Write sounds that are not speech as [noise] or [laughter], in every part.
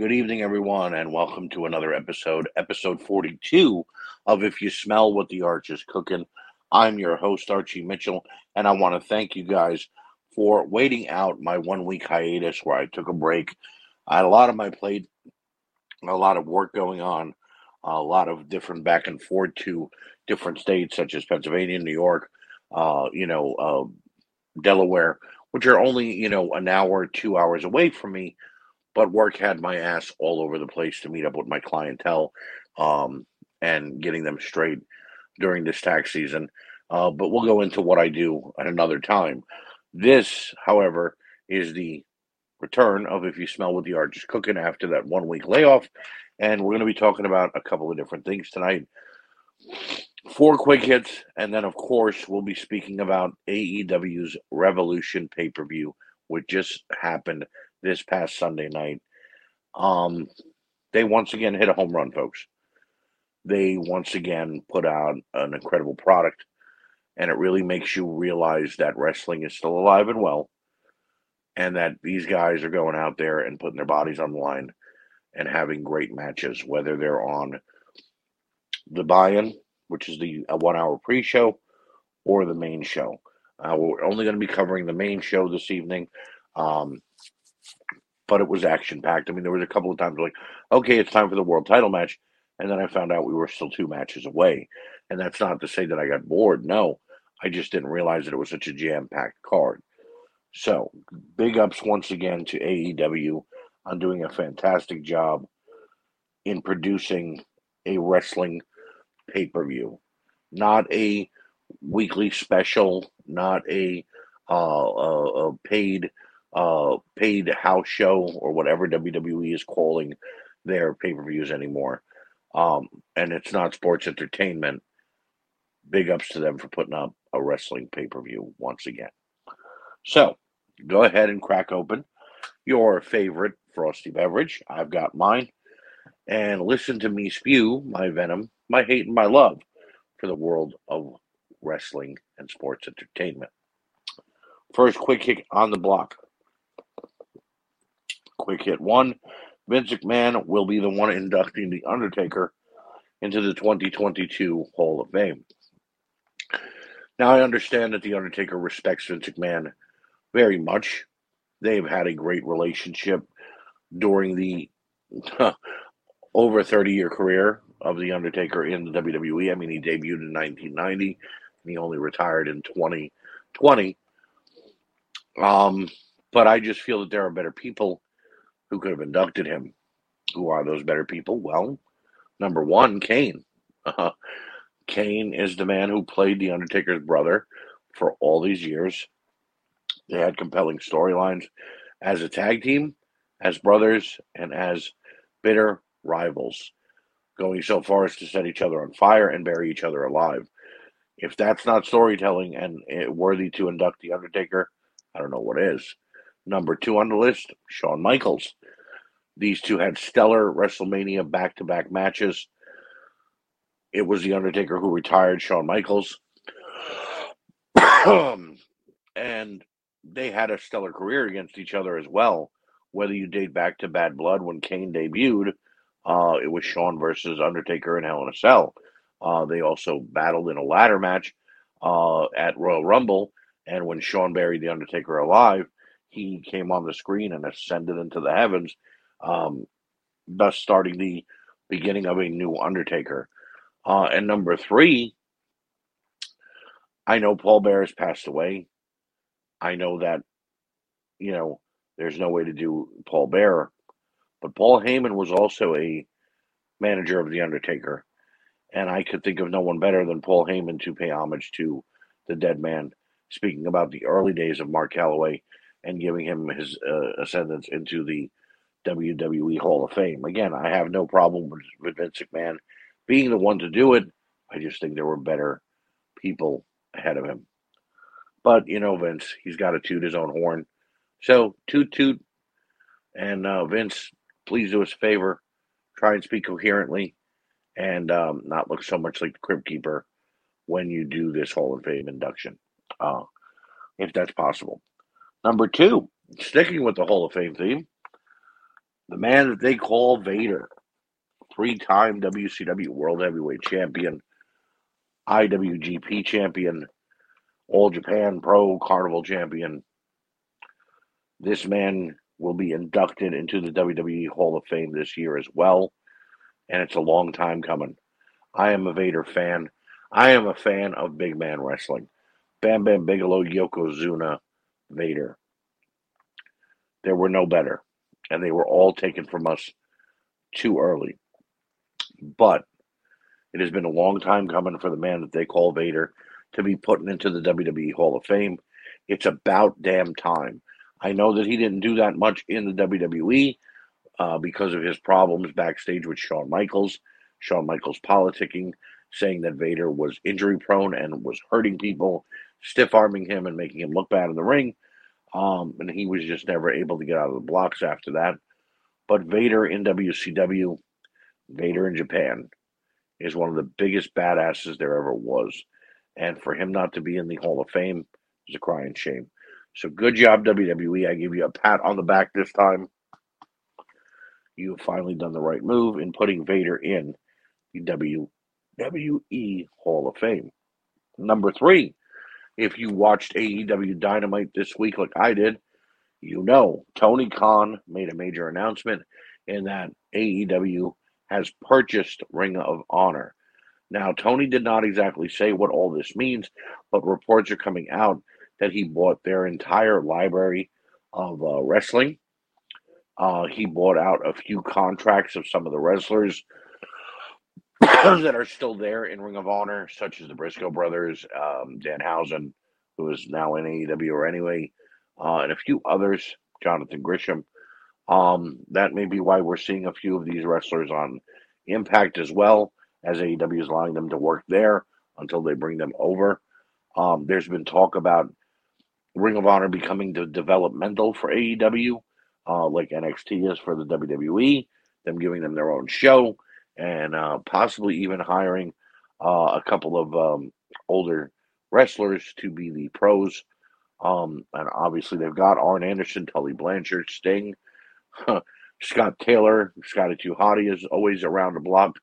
Good evening, everyone, and welcome to another episode, episode 42 of If You Smell What the Arch is Cooking. I'm your host, Archie Mitchell, and I want to thank you guys for waiting out my one week hiatus where I took a break. I had a lot on my plate, a lot of work going on, a lot of different back and forth to different states such as Pennsylvania, New York, uh, you know, uh, Delaware, which are only, you know, an hour, two hours away from me but work had my ass all over the place to meet up with my clientele um, and getting them straight during this tax season. Uh, but we'll go into what I do at another time. This, however, is the return of If You Smell What the Arch is Cooking after that one week layoff. And we're going to be talking about a couple of different things tonight. Four quick hits. And then, of course, we'll be speaking about AEW's Revolution pay per view, which just happened this past Sunday night. Um, they once again hit a home run, folks. They once again put out an incredible product, and it really makes you realize that wrestling is still alive and well, and that these guys are going out there and putting their bodies on the line and having great matches, whether they're on the buy-in, which is the one-hour pre-show, or the main show. Uh, we're only going to be covering the main show this evening. Um, but it was action packed. I mean, there was a couple of times like, okay, it's time for the world title match, and then I found out we were still two matches away. And that's not to say that I got bored. No, I just didn't realize that it was such a jam packed card. So, big ups once again to AEW on doing a fantastic job in producing a wrestling pay per view, not a weekly special, not a uh, a, a paid uh, paid house show or whatever WWE is calling their pay per views anymore. Um, and it's not sports entertainment. Big ups to them for putting up a wrestling pay per view once again. So go ahead and crack open your favorite frosty beverage. I've got mine. And listen to me spew my venom, my hate, and my love for the world of wrestling and sports entertainment. First quick kick on the block. Quick hit one. Vince McMahon will be the one inducting The Undertaker into the 2022 Hall of Fame. Now, I understand that The Undertaker respects Vince McMahon very much. They've had a great relationship during the [laughs] over 30 year career of The Undertaker in the WWE. I mean, he debuted in 1990 and he only retired in 2020. Um, but I just feel that there are better people who could have inducted him. Who are those better people? Well, number one, Kane. Uh, Kane is the man who played The Undertaker's brother for all these years. They had compelling storylines as a tag team, as brothers, and as bitter rivals, going so far as to set each other on fire and bury each other alive. If that's not storytelling and worthy to induct The Undertaker, I don't know what is. Number two on the list, Shawn Michaels. These two had stellar WrestleMania back to back matches. It was The Undertaker who retired Shawn Michaels. [clears throat] and they had a stellar career against each other as well. Whether you date back to Bad Blood when Kane debuted, uh, it was Shawn versus Undertaker in Hell in a Cell. Uh, they also battled in a ladder match uh, at Royal Rumble. And when Shawn buried The Undertaker alive, he came on the screen and ascended into the heavens um, thus starting the beginning of a new Undertaker. Uh, and number three, I know Paul Bearer has passed away. I know that, you know, there's no way to do Paul Bearer, but Paul Heyman was also a manager of The Undertaker. And I could think of no one better than Paul Heyman to pay homage to the dead man, speaking about the early days of Mark Calaway and giving him his uh, ascendance into the WWE Hall of Fame. Again, I have no problem with, with Vince McMahon being the one to do it. I just think there were better people ahead of him. But you know, Vince, he's got to toot his own horn. So toot toot. And uh, Vince, please do us a favor, try and speak coherently, and um, not look so much like the Crypt Keeper when you do this Hall of Fame induction, uh, if that's possible. Number two, sticking with the Hall of Fame theme, the man that they call Vader, three time WCW World Heavyweight Champion, IWGP Champion, All Japan Pro Carnival Champion. This man will be inducted into the WWE Hall of Fame this year as well, and it's a long time coming. I am a Vader fan. I am a fan of big man wrestling. Bam Bam Bigelow, Yokozuna, Vader. There were no better, and they were all taken from us too early. But it has been a long time coming for the man that they call Vader to be put into the WWE Hall of Fame. It's about damn time. I know that he didn't do that much in the WWE uh, because of his problems backstage with Shawn Michaels, Shawn Michaels politicking, saying that Vader was injury prone and was hurting people, stiff arming him and making him look bad in the ring. Um, and he was just never able to get out of the blocks after that. But Vader in WCW, Vader in Japan, is one of the biggest badasses there ever was. And for him not to be in the Hall of Fame is a crying shame. So good job, WWE. I give you a pat on the back this time. You have finally done the right move in putting Vader in the WWE Hall of Fame. Number three, if you watched AEW Dynamite this week like I did, you know Tony Khan made a major announcement in that AEW has purchased Ring of Honor. Now, Tony did not exactly say what all this means, but reports are coming out that he bought their entire library of uh, wrestling. Uh, he bought out a few contracts of some of the wrestlers [coughs] that are still there in Ring of Honor, such as the Briscoe brothers, um, Danhausen, who is now in AEW or anyway, uh, and a few others, Jonathan Gresham. Um, that may be why we're seeing a few of these wrestlers on Impact as well, as AEW is allowing them to work there until they bring them over. Um, there's been talk about Ring of Honor becoming the developmental for AEW, uh, like NXT is for the WWE, them giving them their own show, and uh, possibly even hiring uh, a couple of um, older wrestlers to be the pros. Um, and obviously, they've got Arn Anderson, Tully Blanchard, Sting, Scott Taylor, Scotty 2 Hotty is always around the block.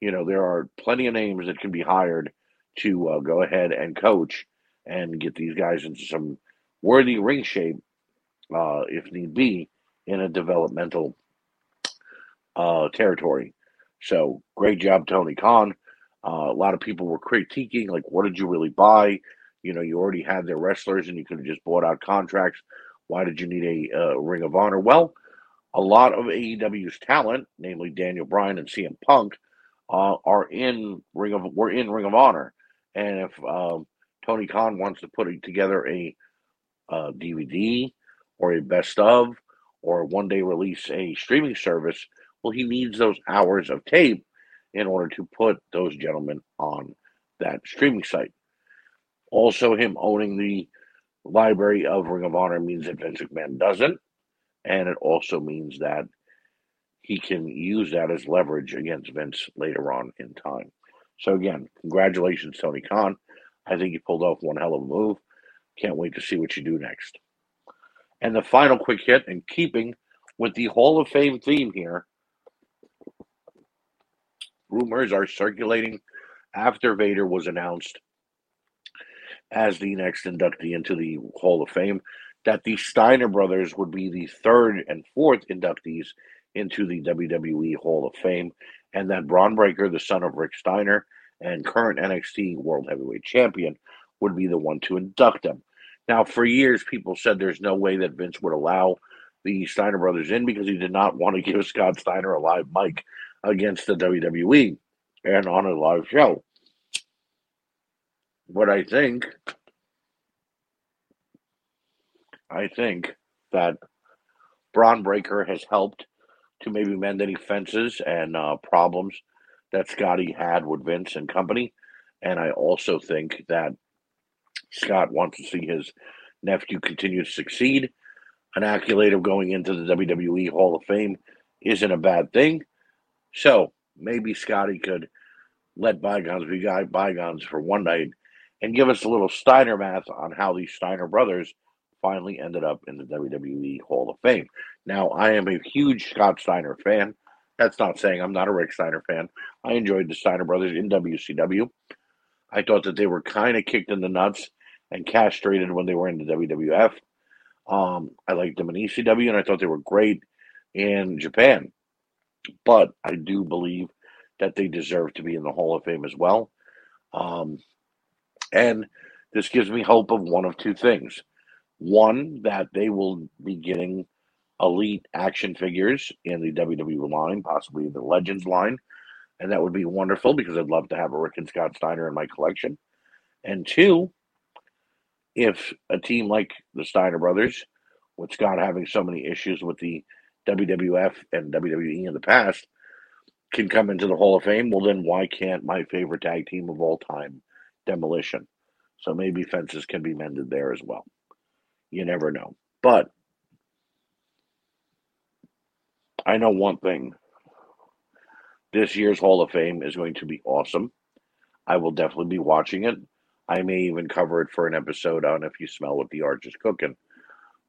You know, there are plenty of names that can be hired to uh, go ahead and coach and get these guys into some worthy ring shape, uh, if need be, in a developmental uh, territory. So great job, Tony Khan. Uh, a lot of people were critiquing, like, what did you really buy? You know, you already had their wrestlers and you could have just bought out contracts. Why did you need a uh, Ring of Honor? Well, a lot of AEW's talent, namely Daniel Bryan and CM Punk, uh, are in Ring of we're in Ring of Honor, and if um, Tony Khan wants to put together a uh, DVD or a best of or one day release a streaming service, well, he needs those hours of tape in order to put those gentlemen on that streaming site. Also, him owning the library of Ring of Honor means that Vince McMahon doesn't, and it also means that he can use that as leverage against Vince later on in time. So again, congratulations, Tony Khan. I think you pulled off one hell of a move. Can't wait to see what you do next. And the final quick hit, in keeping with the Hall of Fame theme here, rumors are circulating after Vader was announced as the next inductee into the Hall of Fame that the Steiner brothers would be the third and fourth inductees into the WWE Hall of Fame, and that Bron Breakker, the son of Rick Steiner and current NXT World Heavyweight Champion, would be the one to induct them. Now, for years, people said there's no way that Vince would allow the Steiner brothers in because he did not want to give Scott Steiner a live mic against the WWE and on a live show. But I think, I think that Bron Breakker has helped to maybe mend any fences and uh, problems that Scotty had with Vince and company. And I also think that Scott wants to see his nephew continue to succeed. An accolade of going into the WWE Hall of Fame isn't a bad thing. So maybe Scotty could let bygones be bygones for one night and give us a little Steiner math on how these Steiner brothers finally ended up in the WWE Hall of Fame. Now, I am a huge Scott Steiner fan. That's not saying I'm not a Rick Steiner fan. I enjoyed the Steiner brothers in WCW. I thought that they were kind of kicked in the nuts and castrated when they were in the WWF. Um, I liked them in ECW, and I thought they were great in Japan. But I do believe that they deserve to be in the Hall of Fame as well. Um, and this gives me hope of one of two things. One, that they will be getting elite action figures in the WWE line, possibly the Legends line. And that would be wonderful because I'd love to have a Rick and Scott Steiner in my collection. And two, if a team like the Steiner brothers, with Scott having so many issues with the WWF and WWE in the past, can come into the Hall of Fame, well, then why can't my favorite tag team of all time, Demolition? So maybe fences can be mended there as well. You never know. But I know one thing this year's Hall of Fame is going to be awesome. I will definitely be watching it. I may even cover it for an episode on If You Smell What the Arch is Cooking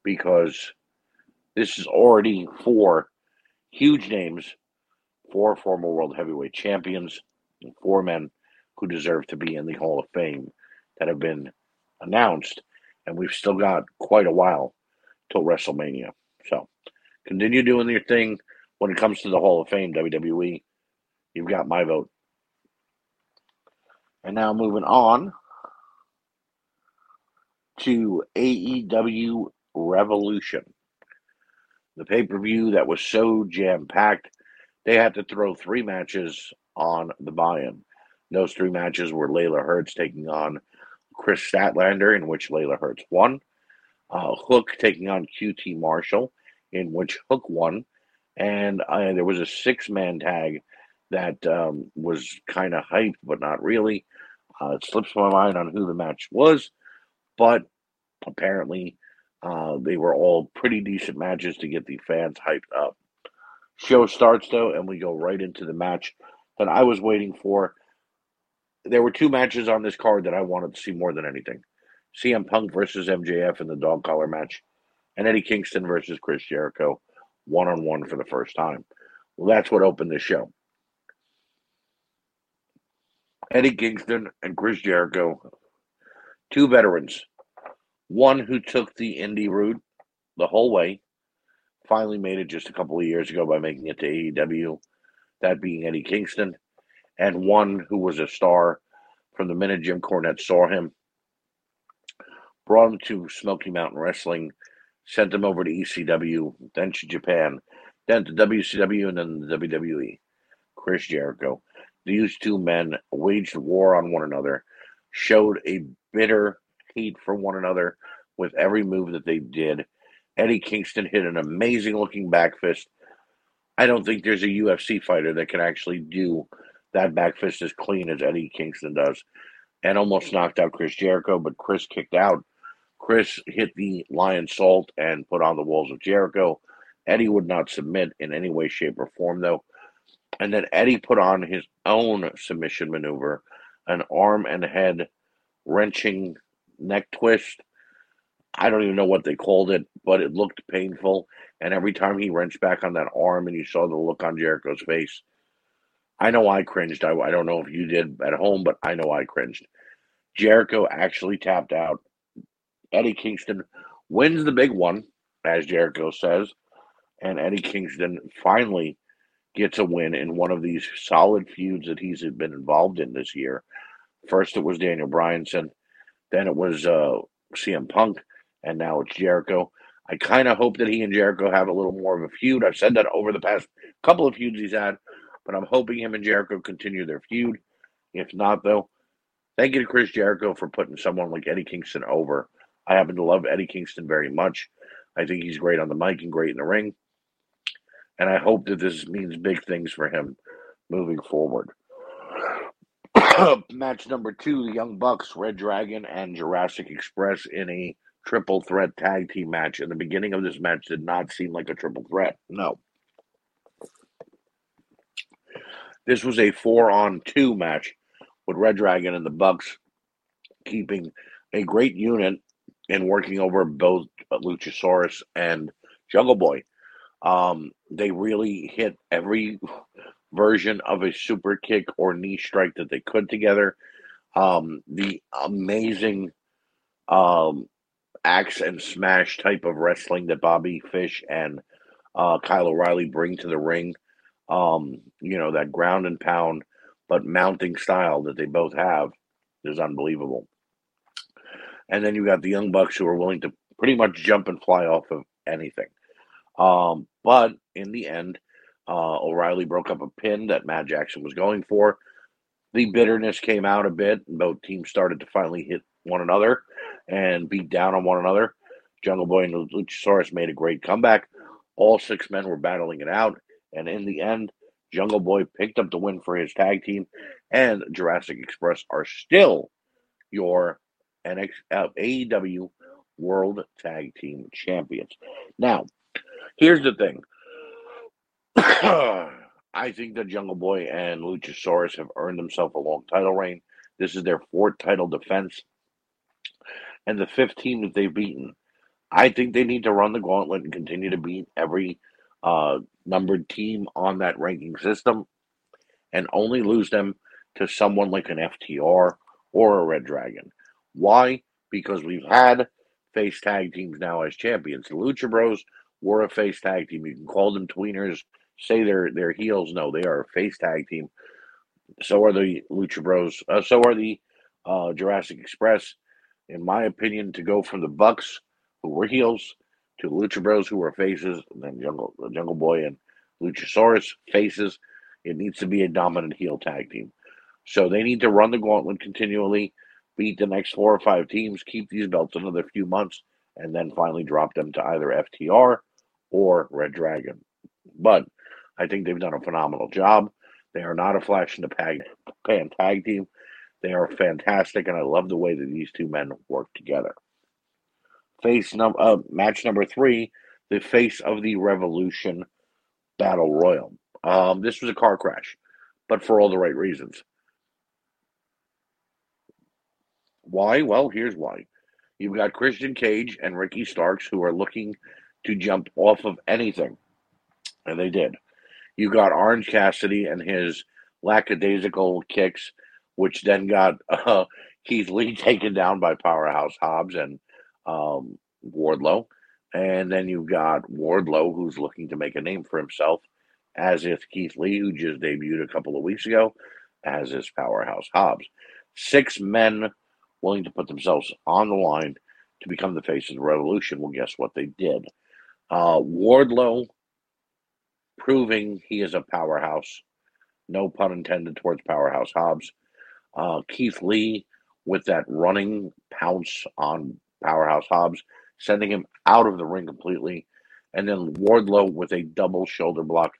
because this is already four huge names, four former world heavyweight champions, and four men who deserve to be in the Hall of Fame that have been announced. And we've still got quite a while till WrestleMania. So continue doing your thing when it comes to the Hall of Fame, WWE. You've got my vote. And now moving on to AEW Revolution, the pay per view that was so jam packed, they had to throw three matches on the buy in. Those three matches were Leyla Hirsch taking on Kris Statlander, in which Leyla Hirsch won, uh, Hook taking on QT Marshall, in which Hook won, and uh, there was a six man tag that um, was kind of hyped, but not really. Uh, it slips my mind on who the match was, but apparently uh, they were all pretty decent matches to get the fans hyped up. Show starts though, and we go right into the match that I was waiting for. There were two matches on this card that I wanted to see more than anything: CM Punk versus MJF in the dog collar match, and Eddie Kingston versus Chris Jericho one on one for the first time. Well, that's what opened the show. Eddie Kingston and Chris Jericho, two veterans, one who took the indie route the whole way, finally made it just a couple of years ago by making it to AEW, that being Eddie Kingston, and one who was a star from the minute Jim Cornette saw him, brought him to Smoky Mountain Wrestling sent him over to ECW, then to Japan, then to WCW, and then the WWE. Chris Jericho. These two men waged war on one another, showed a bitter for one another with every move that they did. Eddie Kingston hit an amazing looking back fist. I don't think there's a UFC fighter that can actually do that back fist as clean as Eddie Kingston does. And almost knocked out Chris Jericho, but Chris kicked out Chris hit the Lionsault and put on the walls of Jericho. Eddie would not submit in any way, shape, or form, though. And then Eddie put on his own submission maneuver, an arm and head wrenching neck twist. I don't even know what they called it, but it looked painful. And every time he wrenched back on that arm and you saw the look on Jericho's face, I know I cringed. I, I don't know if you did at home, but I know I cringed. Jericho actually tapped out Eddie Kingston wins the big one, as Jericho says, and Eddie Kingston finally gets a win in one of these solid feuds that he's been involved in this year. First, it was Daniel Bryanson, then it was uh, CM Punk, and now it's Jericho. I kind of hope that he and Jericho have a little more of a feud. I've said that over the past couple of feuds he's had, but I'm hoping him and Jericho continue their feud. If not, though, thank you to Chris Jericho for putting someone like Eddie Kingston over I happen to love Eddie Kingston very much. I think he's great on the mic and great in the ring. And I hope that this means big things for him moving forward. [coughs] Match number two the Young Bucks, Red Dragon, and Jurassic Express in a triple threat tag team match. And the beginning of this match did not seem like a triple threat. No. This was a four on two match with Red Dragon and the Bucks keeping a great unit and working over both Luchasaurus and Jungle Boy. Um, they really hit every version of a super kick or knee strike that they could together. Um, the amazing um, axe and smash type of wrestling that Bobby Fish and uh, Kyle O'Reilly bring to the ring. Um, you know, that ground and pound, but mounting style that they both have is unbelievable. And then you got the Young Bucks who are willing to pretty much jump and fly off of anything. Um, but in the end, uh, O'Reilly broke up a pin that Matt Jackson was going for. The bitterness came out a bit, and both teams started to finally hit one another and beat down on one another. Jungle Boy and Luchasaurus made a great comeback. All six men were battling it out, and in the end, Jungle Boy picked up the win for his tag team, and Jurassic Express are still your NX, uh, AEW World Tag Team Champions. Now, here's the thing. [coughs] I think that Jungle Boy and Luchasaurus have earned themselves a long title reign. This is their fourth title defense and the fifth team that they've beaten. I think they need to run the gauntlet and continue to beat every uh, numbered team on that ranking system and only lose them to someone like an FTR or a Red Dragon. Why? Because we've had face tag teams now as champions. The Lucha Bros were a face tag team. You can call them tweeners, say they're they're heels. No, they are a face tag team. So are the Lucha Bros. Uh, so are the uh, Jurassic Express. In my opinion, to go from the Bucks, who were heels, to Lucha Bros, who were faces, and then Jungle Jungle Boy and Luchasaurus faces, it needs to be a dominant heel tag team. So they need to run the gauntlet continually, beat the next four or five teams, keep these belts another few months, and then finally drop them to either FTR or Red Dragon. But I think they've done a phenomenal job. They are not a flash in the pan tag team. They are fantastic, and I love the way that these two men work together. Face number uh, match number three, the face of the Revolution Battle Royal. Um, this was a car crash, but for all the right reasons. Why? Well, here's why. You've got Christian Cage and Ricky Starks who are looking to jump off of anything, and they did. You got Orange Cassidy and his lackadaisical kicks, which then got uh, [laughs] Keith Lee [laughs] taken down by Powerhouse Hobbs and um, Wardlow. And then you've got Wardlow, who's looking to make a name for himself, as if Keith Lee, who just debuted a couple of weeks ago, as is Powerhouse Hobbs. Six men willing to put themselves on the line to become the face of the revolution. Well, guess what they did? Uh, Wardlow proving he is a powerhouse. No pun intended towards Powerhouse Hobbs. Uh, Keith Lee with that running pounce on Powerhouse Hobbs, sending him out of the ring completely. And then Wardlow with a double shoulder block,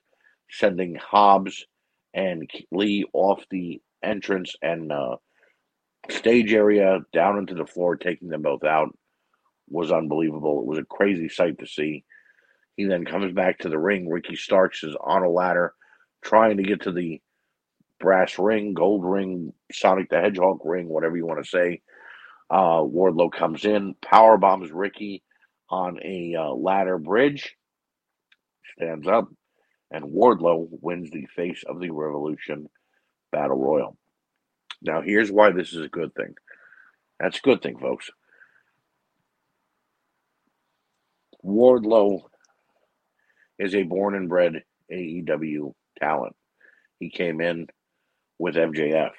sending Hobbs and Lee off the entrance and uh, stage area down into the floor, taking them both out. Was unbelievable. It was a crazy sight to see. He then comes back to the ring. Ricky Starks is on a ladder trying to get to the brass ring, gold ring, Sonic the Hedgehog ring, whatever you want to say. Uh, Wardlow comes in, power bombs Ricky on a uh, ladder bridge, stands up, and Wardlow wins the Face of the Revolution Battle Royal. Now, here's why this is a good thing. That's a good thing, folks. Wardlow is a born and bred AEW talent. He came in with MJF.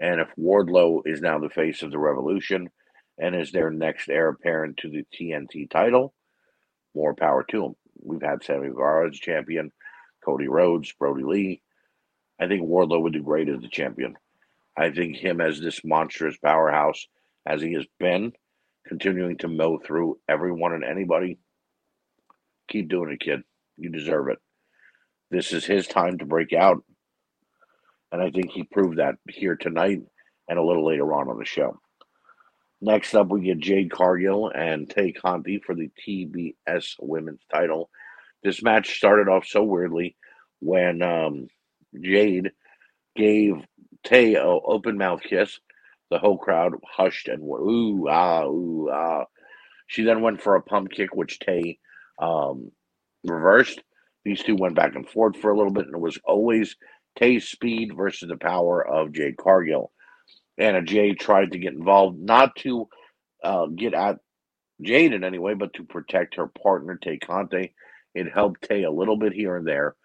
And if Wardlow is now the face of the revolution and is their next heir apparent to the TNT title, more power to him. We've had Sammy Guevara as champion, Cody Rhodes, Brodie Lee. I think Wardlow would do great as the champion. I think him as this monstrous powerhouse, as he has been, continuing to mow through everyone and anybody. Keep doing it, kid. You deserve it. This is his time to break out. And I think he proved that here tonight and a little later on on the show. Next up, we get Jade Cargill and Tay Conti for the TBS women's title. This match started off so weirdly when um, Jade gave Tay an open mouth kiss. The whole crowd hushed and went, ooh, ah, ooh, ah. She then went for a pump kick, which Tay um, reversed. These two went back and forth for a little bit, and it was always Tay's speed versus the power of Jade Cargill. Anna Jay tried to get involved, not to uh, get at Jade in any way, but to protect her partner, Tay Conti. It helped Tay a little bit here and there.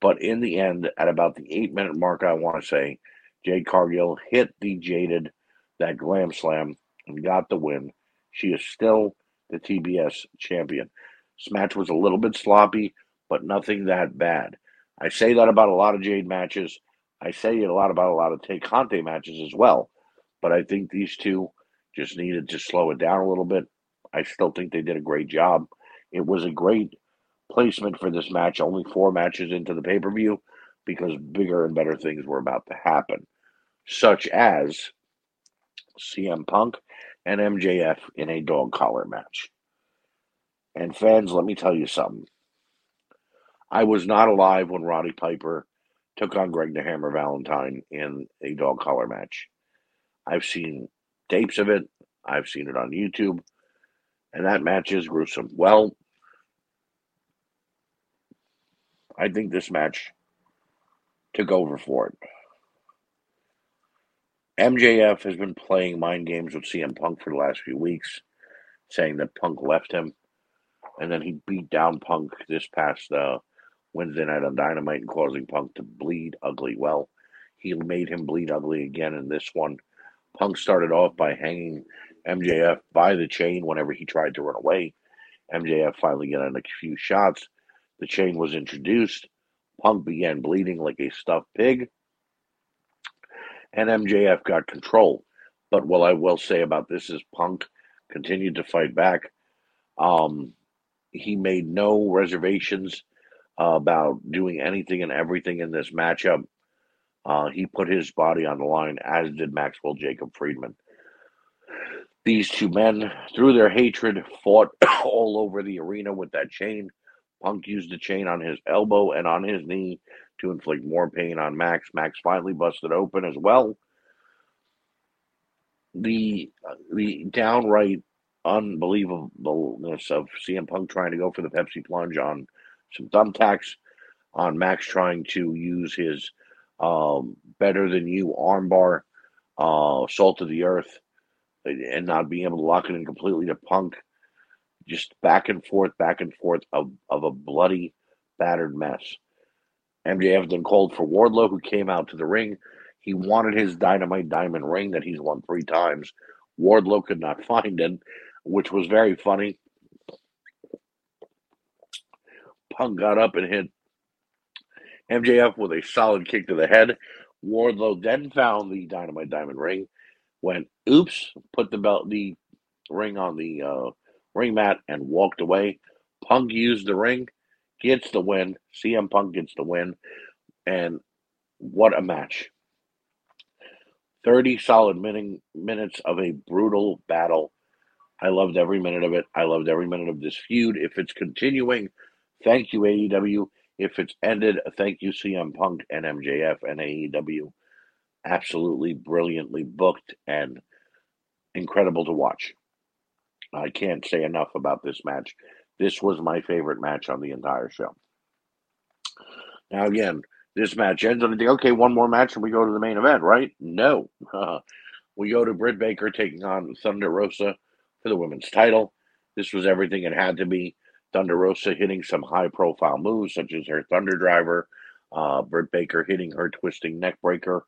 But in the end, at about the eight minute mark, I want to say, Jade Cargill hit the Jaded, that glam slam, and got the win. She is still the TBS champion. This match was a little bit sloppy, but nothing that bad. I say that about a lot of Jade matches. I say it a lot about a lot of Tay Conti matches as well. But I think these two just needed to slow it down a little bit. I still think they did a great job. It was a great placement for this match, only four matches into the pay per view, because bigger and better things were about to happen, such as CM Punk and MJF in a dog collar match. And fans, let me tell you something. I was not alive when Roddy Piper took on Greg the Hammer Valentine in a dog collar match. I've seen tapes of it, I've seen it on YouTube, and that match is gruesome. Well, I think this match took over for it. MJF has been playing mind games with CM Punk for the last few weeks, saying that Punk left him, and then he beat down Punk this past uh, Wednesday night on Dynamite and causing Punk to bleed ugly. Well, he made him bleed ugly again in this one. Punk started off by hanging MJF by the chain whenever he tried to run away. MJF finally got in a few shots. The chain was introduced. Punk began bleeding like a stuffed pig and MJF got control. But what I will say about this is Punk continued to fight back. Um, he made no reservations uh, about doing anything and everything in this matchup. Uh, he put his body on the line, as did Maxwell Jacob Friedman. These two men, through their hatred, fought [coughs] all over the arena with that chain. Punk used the chain on his elbow and on his knee to inflict more pain on Max. Max finally busted open as well. The the downright unbelievableness of CM Punk trying to go for the Pepsi plunge on some thumbtacks, on Max trying to use his um, better than you armbar, uh, salt of the earth, and not being able to lock it in completely to Punk. Just back and forth, back and forth of, of a bloody, battered mess. MJF then called for Wardlow, who came out to the ring. He wanted his Dynamite Diamond ring that he's won three times. Wardlow could not [laughs] find it, which was very funny. Punk got up and hit MJF with a solid kick to the head. Wardlow then found the Dynamite Diamond ring, went oops, put the belt, the ring on the uh, ring mat, and walked away. Punk used the ring gets the win. CM Punk gets the win. And what a match. 30 solid min- minutes of a brutal battle. I loved every minute of it. I loved every minute of this feud. If it's continuing, thank you, AEW. If it's ended, thank you, CM Punk and MJF and AEW. Absolutely brilliantly booked and incredible to watch. I can't say enough about this match. This was my favorite match on the entire show. Now, again, this match ends, and I think, okay, one more match, and we go to the main event, right? No. [laughs] We go to Britt Baker taking on Thunder Rosa for the women's title. This was everything it had to be. Thunder Rosa hitting some high profile moves, such as her Thunder Driver, uh, Britt Baker hitting her twisting neck breaker.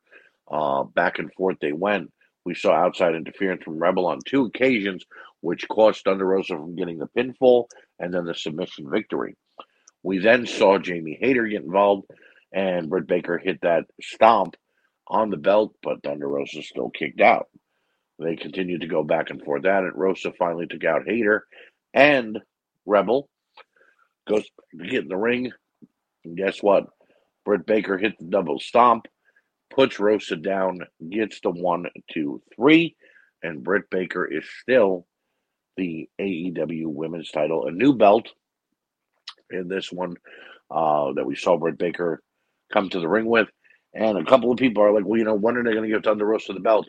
Uh, back and forth they went. We saw outside interference from Rebel on two occasions, which cost Thunder Rosa from getting the pinfall and then the submission victory. We then saw Jamie Hayter get involved, and Britt Baker hit that stomp on the belt, but Thunder Rosa still kicked out. They continued to go back and forth at it. Rosa finally took out Hayter, and Rebel goes to get in the ring. And guess what? Britt Baker hit the double stomp puts Rosa down, gets the one, two, three, and Britt Baker is still the AEW Women's Title, a new belt in this one uh, that we saw Britt Baker come to the ring with. And a couple of people are like, well, you know, when are they going to give Thunder Rosa the belt?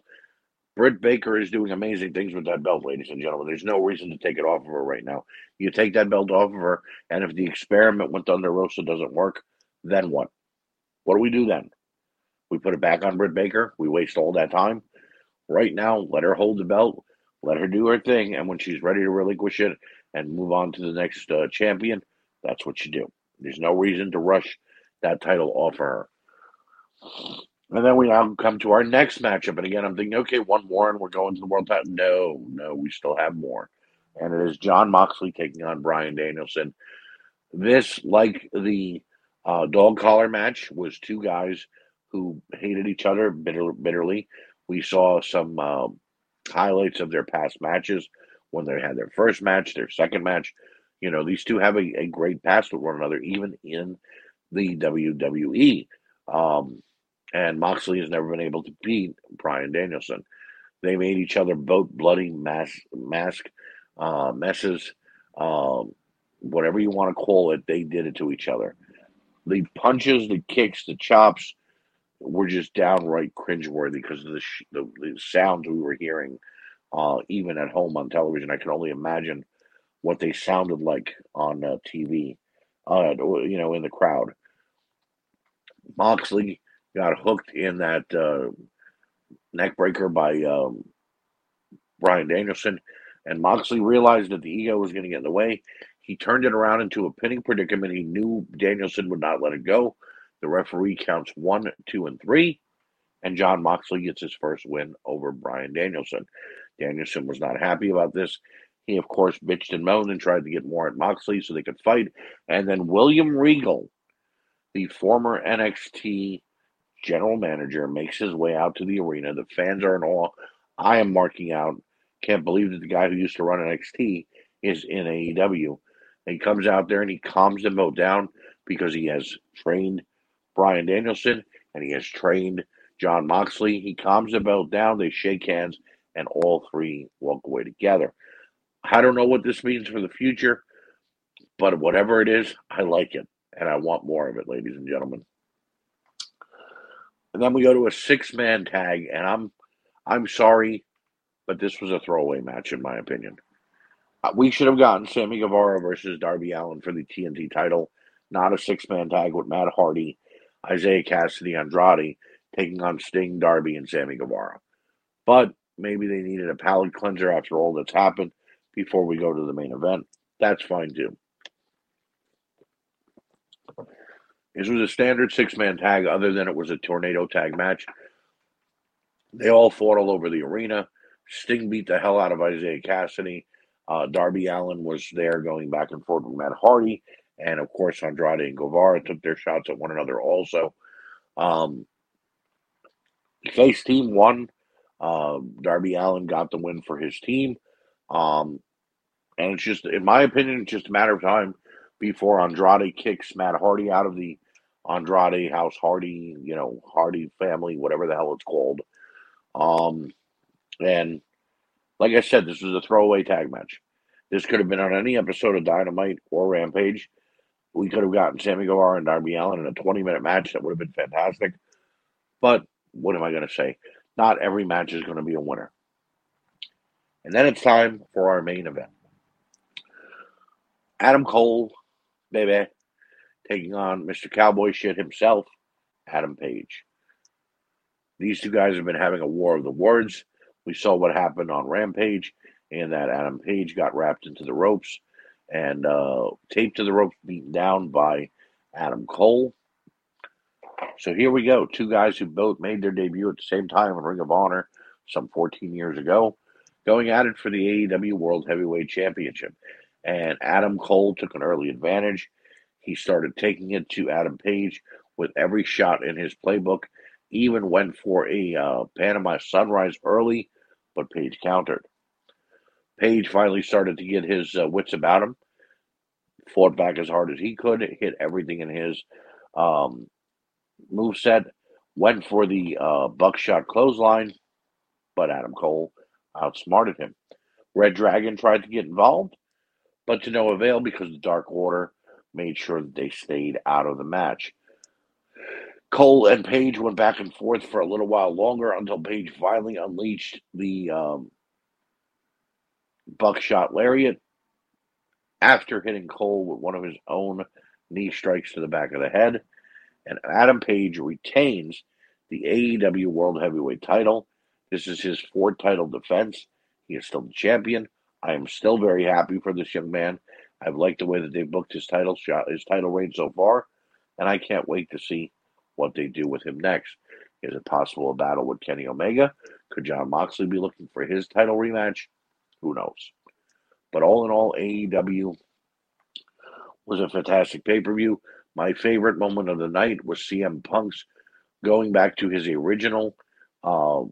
Britt Baker is doing amazing things with that belt, ladies and gentlemen. There's no reason to take it off of her right now. You take that belt off of her, and if the experiment with Thunder Rosa doesn't work, then what? What do we do then? We put it back on Britt Baker. We waste all that time. Right now, let her hold the belt, let her do her thing, and when she's ready to relinquish it and move on to the next uh, champion, that's what you do. There's no reason to rush that title off of her. And then we now come to our next matchup. And again, I'm thinking, okay, one more and we're going to the world title. No, no, we still have more. And it is Jon Moxley taking on Bryan Danielson. This, like the uh, dog collar match, was two guys who hated each other bitter, bitterly. We saw some uh, highlights of their past matches when they had their first match, their second match. You know, these two have a, a great past with one another, even in the WWE. Um, and Moxley has never been able to beat Bryan Danielson. They made each other both bloody mask, mask uh, messes, um, whatever you want to call it. They did it to each other. The punches, the kicks, the chops were just downright cringeworthy because of the, sh- the, the sounds we were hearing, uh, even at home on television. I can only imagine what they sounded like on uh, TV, uh, you know, in the crowd. Moxley got hooked in that uh, neck breaker by um, Bryan Danielson, and Moxley realized that the ego was going to get in the way. He turned it around into a pinning predicament. He knew Danielson would not let it go. The referee counts one, two, and three, and Jon Moxley gets his first win over Bryan Danielson. Danielson was not happy about this. He, of course, bitched and moaned and tried to get more at Moxley so they could fight. And then William Regal, the former NXT general manager, makes his way out to the arena. The fans are in awe. I am marking out. Can't believe that the guy who used to run NXT is in AEW. And he comes out there and he calms them both down because he has trained Bryan Danielson and he has trained Jon Moxley. He calms them both down. They shake hands and all three walk away together. I don't know what this means for the future, but whatever it is, I like it and I want more of it, ladies and gentlemen. And then we go to a six man tag, and I'm I'm sorry, but this was a throwaway match in my opinion. Uh, we should have gotten Sammy Guevara versus Darby Allin for the TNT title, not a six man tag with Matt Hardy, Isiah Kassidy, Andrade taking on Sting, Darby, and Sammy Guevara. But maybe they needed a palate cleanser after all that's happened before we go to the main event. That's fine too. This was a standard six man tag, other than it was a tornado tag match. They all fought all over the arena. Sting beat the hell out of Isiah Kassidy. Uh, Darby Allin was there going back and forth with Matt Hardy. And of course, Andrade and Guevara took their shots at one another also. Um, face team won. Uh, Darby Allin got the win for his team. Um, and it's just, in my opinion, it's just a matter of time before Andrade kicks Matt Hardy out of the Andrade House Hardy, you know, Hardy family, whatever the hell it's called. Um, and like I said, this was a throwaway tag match. This could have been on any episode of Dynamite or Rampage. We could have gotten Sammy Guevara and Darby Allin in a 20 minute match. That would have been fantastic. But what am I going to say? Not every match is going to be a winner. And then it's time for our main event. Adam Cole, baby, taking on Mr. Cowboy Shit himself, Adam Page. These two guys have been having a war of the words. We saw what happened on Rampage, and that Adam Page got wrapped into the ropes and uh, taped to the ropes, beaten down by Adam Cole. So here we go. Two guys who both made their debut at the same time in Ring of Honor some 14 years ago, going at it for the AEW World Heavyweight Championship. And Adam Cole took an early advantage. He started taking it to Adam Page with every shot in his playbook, even went for a uh, Panama sunrise early, but Page countered. Page finally started to get his uh, wits about him, fought back as hard as he could, hit everything in his um, move set, went for the uh, buckshot clothesline, but Adam Cole outsmarted him. Red Dragon tried to get involved, but to no avail because the Dark Order made sure that they stayed out of the match. Cole and Page went back and forth for a little while longer until Page finally unleashed the um, buckshot lariat after hitting Cole with one of his own knee strikes to the back of the head. And Adam Page retains the AEW World Heavyweight title. This is his fourth title defense. He is still the champion. I am still very happy for this young man. I've liked the way that they've booked his title shot, his title reign so far, and I can't wait to see what they do with him next. Is it possible a battle with Kenny Omega? Could Jon Moxley be looking for his title rematch? Who knows? But all in all, AEW was a fantastic pay per view. My favorite moment of the night was CM Punk's going back to his original uh,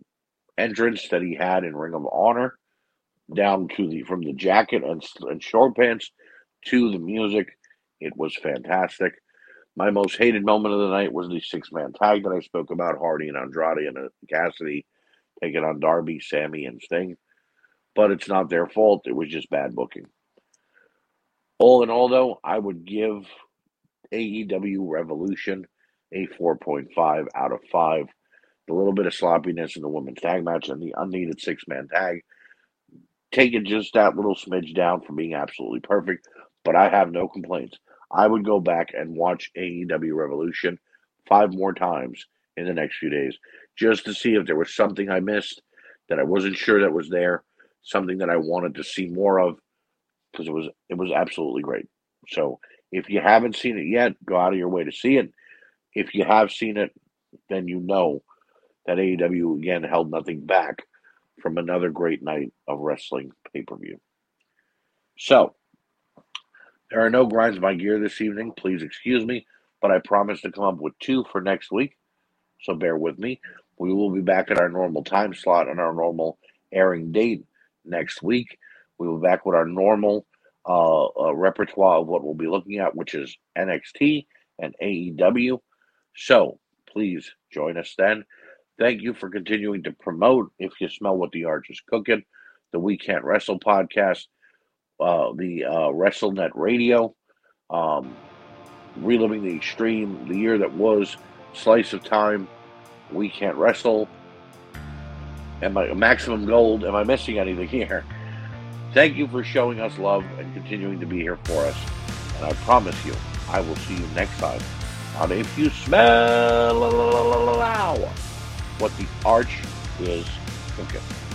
entrance that he had in Ring of Honor, down to the from the jacket and, and short pants to the music. It was fantastic. My most hated moment of the night was the six man tag that I spoke about Hardy and Andrade and uh, Kassidy taking on Darby, Sammy, and Sting. But it's not their fault. It was just bad booking. All in all, though, I would give AEW Revolution a 4.5 out of 5. The little bit of sloppiness in the women's tag match and the unneeded six man tag taking just that little smidge down from being absolutely perfect, but I have no complaints. I would go back and watch AEW Revolution five more times in the next few days just to see if there was something I missed that I wasn't sure that was there, something that I wanted to see more of because it was it was absolutely great. So if you haven't seen it yet, go out of your way to see it. If you have seen it, then you know that AEW again held nothing back from another great night of wrestling pay per view. So there are no grinds my gear this evening. Please excuse me, but I promise to come up with two for next week. So bear with me. We will be back at our normal time slot and our normal airing date next week. We will be back with our normal uh, uh, repertoire of what we'll be looking at, which is NXT and AEW. So please join us then. Thank you for continuing to promote If You Smell What the Arch is Cooking, the We Can't Wrestle podcast, uh, the uh, WrestleNet Radio, um, Reliving the Extreme, the year that was, Slice of Time, We Can't Wrestle, and my Maximum Gold. Am I missing anything here? Thank you for showing us love and continuing to be here for us. And I promise you, I will see you next time on If You Smell what the arch is cooking.